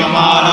हमारा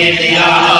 கண்கள்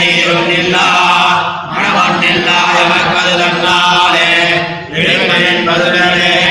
கண்ணின நீரும்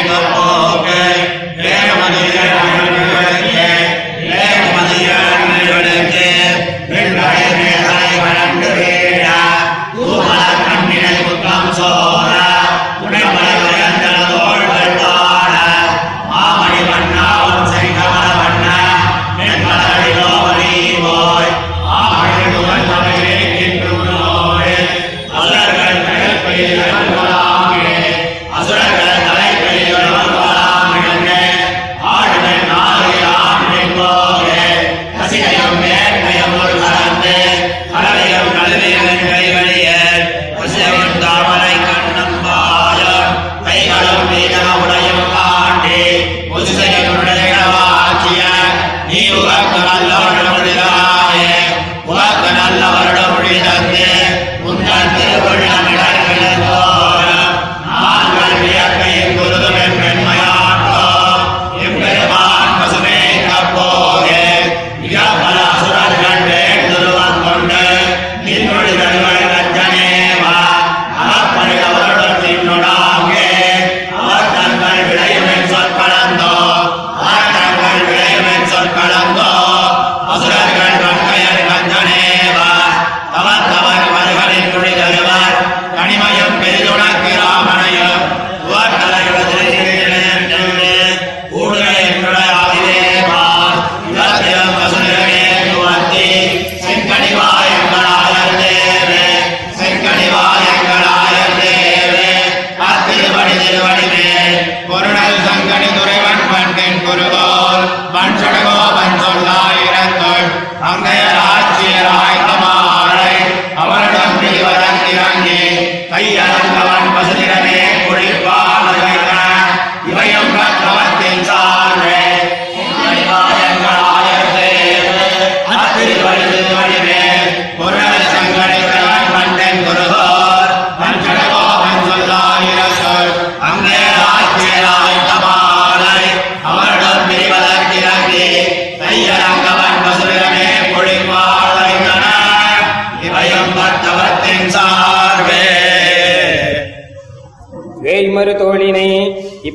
கடலையும் கல்வியும் தாமரை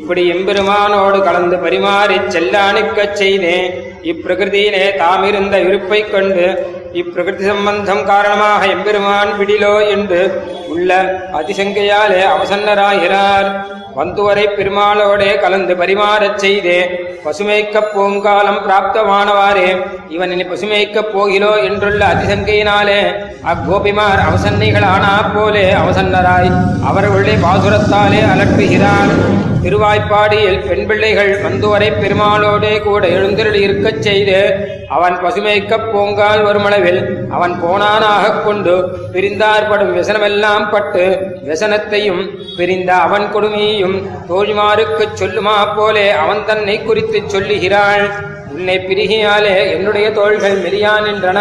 இப்படி எம்பெருமானோடு கலந்து பரிமாறிச் செல்லானுக்கச் செய்தேன். இப்பிரகிருதியிலே தாமிருந்த விருப்பைக் கொண்டு இப்பிரகிருதி சம்பந்தம் காரணமாக எம்பெருமான் விடிலோ என்று உள்ள அதிசங்கையாலே அவசன்னராகிறார். வந்துவரை பெருமாளோடே கலந்து பரிமாறச் செய்தே. பசுமைக்கப் பூங்காலம் பிராப்தமானவாறே. இவன் இனி பசுமைக்கப் போகிலோ என்றுள்ள அதிசங்கையினாலே அக்கோபிமார் அவசன்னைகளானா போலே அவசன்னராய் அவர்களுடைய பாசுரத்தாலே அலட்டுகிறார். திருவாய்ப்பாடியில் பெண் பிள்ளைகள் வந்துவரை பெருமாளோடே கூட எழுந்தருள் இருக்கச் செய்து. அவன் பசுமைக்கப் பூங்கால் வருமளவில் அவன் போனானாகக் கொண்டு பிரிந்தார்படும் விசனமெல்லாம் பட்டு விசனத்தையும் பிரிந்த அவன் கொடுமையையும் தோழிமாருக்குச் சொல்லுமா போலே அவன் தன்னை குறித்துச் சொல்லுகிறாள். உன்னை பிரிகியாலே என்னுடைய தோள்கள் மெரியா நின்றன.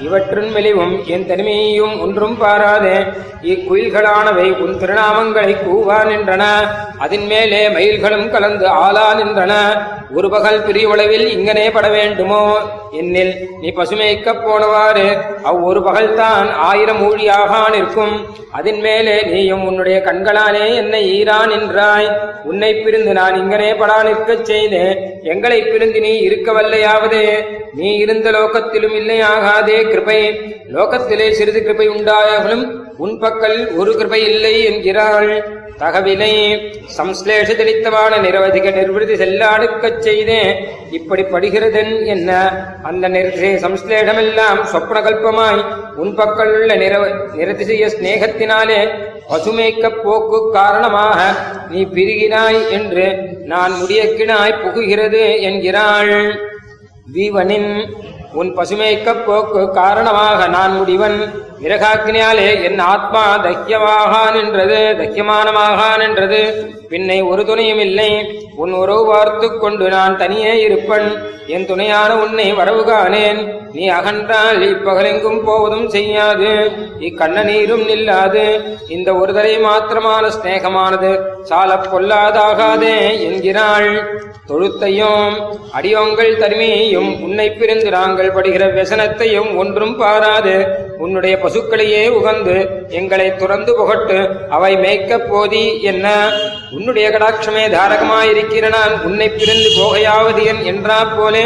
இவற்றின் மெலிவும் என் தனிமையையும் ஒன்றும் பாராதே. இக்குயில்களானவை உன் திருநாமங்களை கூவா நின்றன. அதன் மேலே மயில்களும் கலந்து ஆளா நின்றன. ஒரு பகல் பிரிவுளவில் இங்கனே பட வேண்டுமோ? என்னில் நீ பசுமைக்கப் போனவாறு. அவ்வொரு பகல்தான் ஆயிரம் ஊழியாக நிற்கும். அதன் மேலே நீயும் உன்னுடைய கண்களாலே என்னை ஈரா நின்றாய். உன்னை பிரிந்து நான் இங்கனே படா நிற்கச் செய்தேன். எங்களை பிரிந்து நீ இருக்கவல்லையாவது நீ இருந்த லோகத்திலும் இல்லையாகாதே கிருபை. லோகத்திலே சிறிது கிருபை உண்டாயாகலும் உன் பக்கல் ஒரு கிருபை இல்லை என்கிறாள் தகவினை சம்ஸ்லேஷ தெளித்தமான நிரவதிக நிர்வதி செல்லாடுக்கச் செய்தேன். இப்படி படுகிறதென் என்ன? அந்த நிறுத்தி சம்ஸ்லேஷமெல்லாம் சொப்னகல்பமாய் உன் பக்கல் உள்ள நிரவ நிரதிசய ஸ்நேகத்தினாலே பசுமைக்கப் போக்கு காரணமாக நீ பிரிகினாய் என்று நான் முடியக்கினாய் புகுகிறது என்கிறாள். வீவனின் உன் பசுமைக்கப் போக்கு காரணமாக நான் முடிவன். விரகாக்கினாலே என் ஆத்மா தக்கியமாக நின்றது தக்கியமானமாக நின்றது பின்னை ஒரு துணையும் இல்லை. உன் உறவு பார்த்து கொண்டு நான் தனியே இருப்பன். என் துணையான உன்னை வரவு காணேன் நீ அகன்றால் இப்பகலெங்கும் போவதும் செய்யாது. இக்கண்ண நீரும் நில்லாது. இந்த ஒருதலை மாத்திரமான ஸ்நேகமானது சால பொல்லாதாகாதே என்கிறாள். தொழுத்தையும் அடியோங்கள் தனிமையையும் உன்னை பிரிந்து நாங்கள் படுகிற व्यसனத்தையும் ஒன்றும் பாராது. உன்னுடைய பசுக்களையே உகந்து எங்களை துறந்து புகட்டு. அவை மேய்க்கப் போதி என்ன? உன்னுடைய கடாட்சமே தாரகமாயிருக்கிற நான் உன்னை பிரிந்து போகையாவது என் என்றா போலே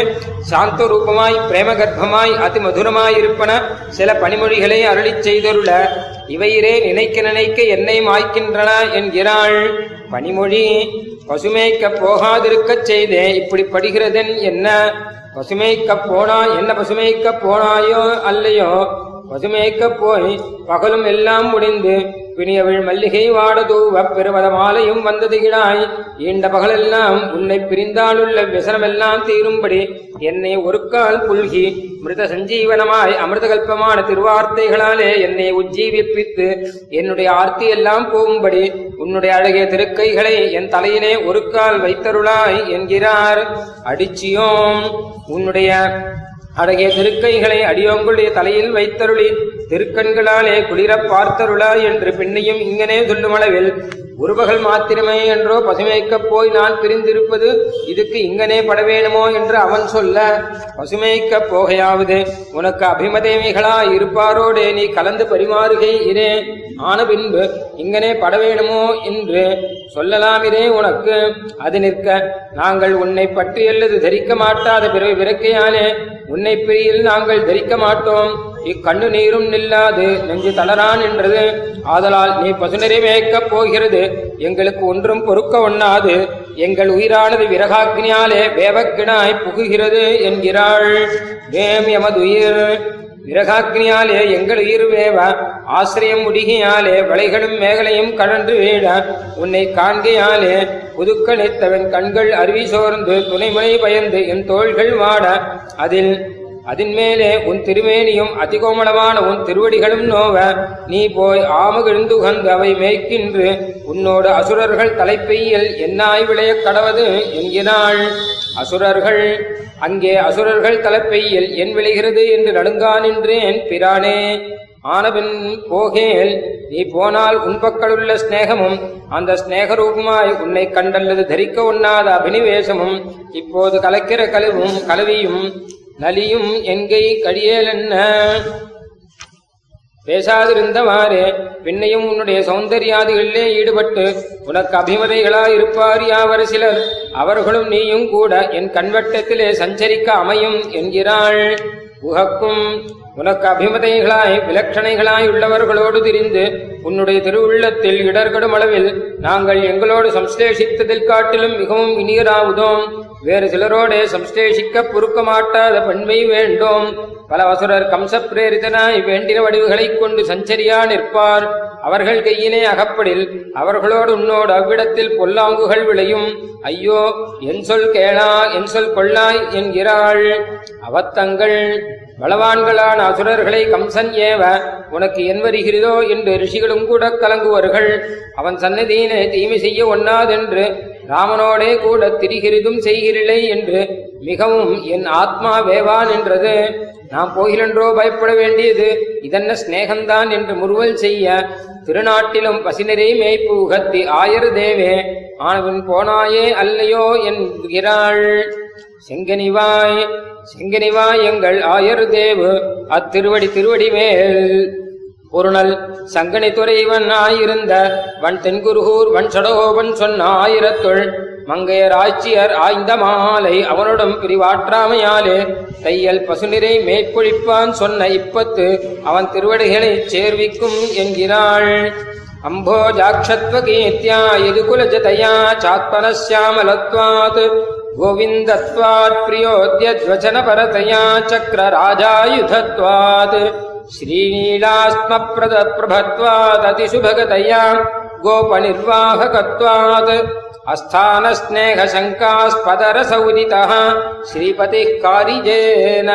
சாந்த ரூபமாய் பிரேம கர்ப்பமாய் அதி மதுரமாயிருப்பன சில பணிமொழிகளை அருளிச் செய்தருள இவையிரே நினைக்க நினைக்க என்னை மாய்க்கின்றன என்கிறாள். பனிமொழி பசுமைக்கப் போகாதிருக்கச் செய்தே இப்படி படுகிறதென் என்ன? பசுமைக்க போனா என்ன பசுமைக்கப் போனாயோ அல்லையோ? பசுமைக்க போய் பகலும் எல்லாம் முடிந்து பிணியவிழ் மல்லிகை வாடதூவப் பெருமத மாலையும் வந்தது கிடாய். ஈண்ட பகலெல்லாம் உன்னை பிரிந்தாலுள்ள விசனமெல்லாம் தீரும்படி என்னை ஒரு கால் புல்கி மிருத சஞ்சீவனமாய் அமிர்தகல்பமான திருவார்த்தைகளாலே என்னை உஜ்ஜீவிப்பித்து என்னுடைய ஆர்த்தி எல்லாம் போகும்படி உன்னுடைய அழகிய திருக்கைகளை என் தலையிலே ஒரு கால் வைத்தருளாய் என்கிறார். அடிச்சியோம் உன்னுடைய அடகே திருக்கைகளை அடியோங்களுடைய தலையில் வைத்தருளி திருக்கண்களாலே குளிரப் பார்த்தருளா என்று பின்னையும் இங்கனே சொல்லுமளவில் உருவகள் மாத்திரமே என்றோ பசுமைக்கப் போய் நான் பிரிந்திருப்பது இதுக்கு இங்கனே பட வேணுமோ என்று அவன் சொல்ல பசுமைக்கப் போகையாவது உனக்கு அபிமதேமிகளா இருப்பாரோடே நீ கலந்து பரிமாறுகை இரே ஆன பின்பு இங்கனே பட வேணுமோ என்று சொல்லலாமிரே உனக்கு. அது நிற்க நாங்கள் உன்னை பற்றி அல்லது தரிக்க மாட்டாத பிறகு விறக்கையானே உன்னை பிரியில் நாங்கள் தரிக்க மாட்டோம். இக்கண்ணு நீரும் நில்லாது நெஞ்சு தளரான் என்றது. ஆதலால் நீ பசுநரை மேய்க்கப் போகிறது. எங்களுக்கு ஒன்றும் பொறுக்க ஒண்ணாது. எங்கள் உயிரானது விறகாக்கினியாலே வேவக்கினாய் புகுகிறது என்கிறாள். வேம் எமதுயிர் விறகாக்னியாலே எங்கள் உயிர் வேவா ஆசிரியம் முடிகையாலே வளைகளும் மேகலையும் கழன்று வீழ உன்னை காண்கையாலே புதுக்களித்தவன் கண்கள் அருவி சோர்ந்து துணைமுனை பயந்து என் தோள்கள் வாட அதில் அதின்மேலே உன் திருமேனியும் அதிகோமளமான உன் திருவடிகளும் நோவ நீ போய் ஆமுகிழ்ந்துகந்து அவை மேய்க்கின்று உன்னோடு அசுரர்கள் தலைப்பையில் என்னாய் விளையக் கடவது என்கிறாள். அசுரர்கள் அங்கே அசுரர்கள் தலைப்பையில் என் விளைகிறது என்று நடுங்கா நின்றேன் பிரானே. ஆனபின் போகேல் நீ போனால் உன் பக்கலுள்ள ஸ்நேகமும் அந்த ஸ்நேகரூபமாய் உன்னை கண்டல்லது தரிக்க உண்ணாத அபினிவேசமும் இப்போது கலக்கிற கலவும் கலவியும் நலியும் என்கை கடியேலென்ன? பேசாதிருந்தவாறே பின்னையும் உன்னுடைய சௌந்தர்யாதிகளிலே ஈடுபட்டு உனக்கு அபிமதைகளாய் இருப்பார் யாவர் சிலர்? அவர்களும் நீயும் கூட என் கண்வட்டத்திலே சஞ்சரிக்க அமையும் என்கிறாள். உகக்கும் உனக்கு அபிமதைகளாய் விலட்சணைகளாய் உள்ளவர்களோடு திரிந்து உன்னுடைய திருவுள்ளத்தில் இடர்கடும் அளவில் நாங்கள் எங்களோடு சம்ஸ்லேஷித்ததில் காட்டிலும் மிகவும் இனியராவுதோம். வேறு சிலரோடே சம்ஸ்லேஷிக்க பொறுக்க மாட்டாத பெண்மை வேண்டும். பல வசுரர் கம்ச பிரேரிதனாய் வேண்டின வடிவுகளைக் கொண்டு சஞ்சரியா நிற்பார். அவர்கள் கையிலே அகப்படில் அவர்களோடு உன்னோடு அவ்விடத்தில் பொல்லாங்குகள் விளையும். ஐயோ என் சொல் கேளா என் சொல் கொள்ளாய் என்கிறாள். அவத்தங்கள் பலவான்களான அசுரர்களை கம்சன் ஏவ உனக்கு என் வருகிறதோ என்று ரிஷிகளும் கூட கலங்குவார்கள். அவன் சன்னதியினை தீமை செய்ய ஒண்ணாதென்று ராமனோடே கூட திரிகிறிதும் செய்கிறீளை என்று மிகவும் என் ஆத்மா வேவான் என்றது. நாம் போகிறென்றோ பயப்பட வேண்டியது இதென்ன சிநேகந்தான் என்று முறுவல் செய்ய திருநாட்டிலும் பசினரை மேய்ப்பு உகத்தி ஆயர் தேவே. ஆனவன் போனாயே அல்லையோ என்கிறாள். செங்கனிவாய் செங்கனிவாய் எங்கள் ஆயர் தேவு. அத்திருவடி திருவடி மேல். ஒருநாள் சங்கனி துறைவன் ஆயிருந்த வன் தென்குருகூர் வன் சடகோபன் சொன்ன ஆயிரத்துள் மங்கையர் ஆட்சியர் ஆய்ந்த மாலை அவனுடன் பிரிவாற்றாமையாலே தையல் பசுநிறை மேற்பொழிப்பான் சொன்ன இப்பத்து அவன் திருவடிகளை சேர்விக்கும் என்கிறாள். அம்போஜாட்சத்வகீர்த்தியா எதுகுலஜதயா சாத்மனசியாமலத்வாத் கோவிந்தத்வாத் பிரியோத்யஜ்வச்சன பரதயா சக்கர ராஜாயுதத்வாத் श्रीनीलास्मप्रदप्रभत्वादतिशुभगतया गोपनिर्वाहकत्वात् अस्थानस्नेहशङ्कास्पदरसौदितः श्रीपतिः कारिजेन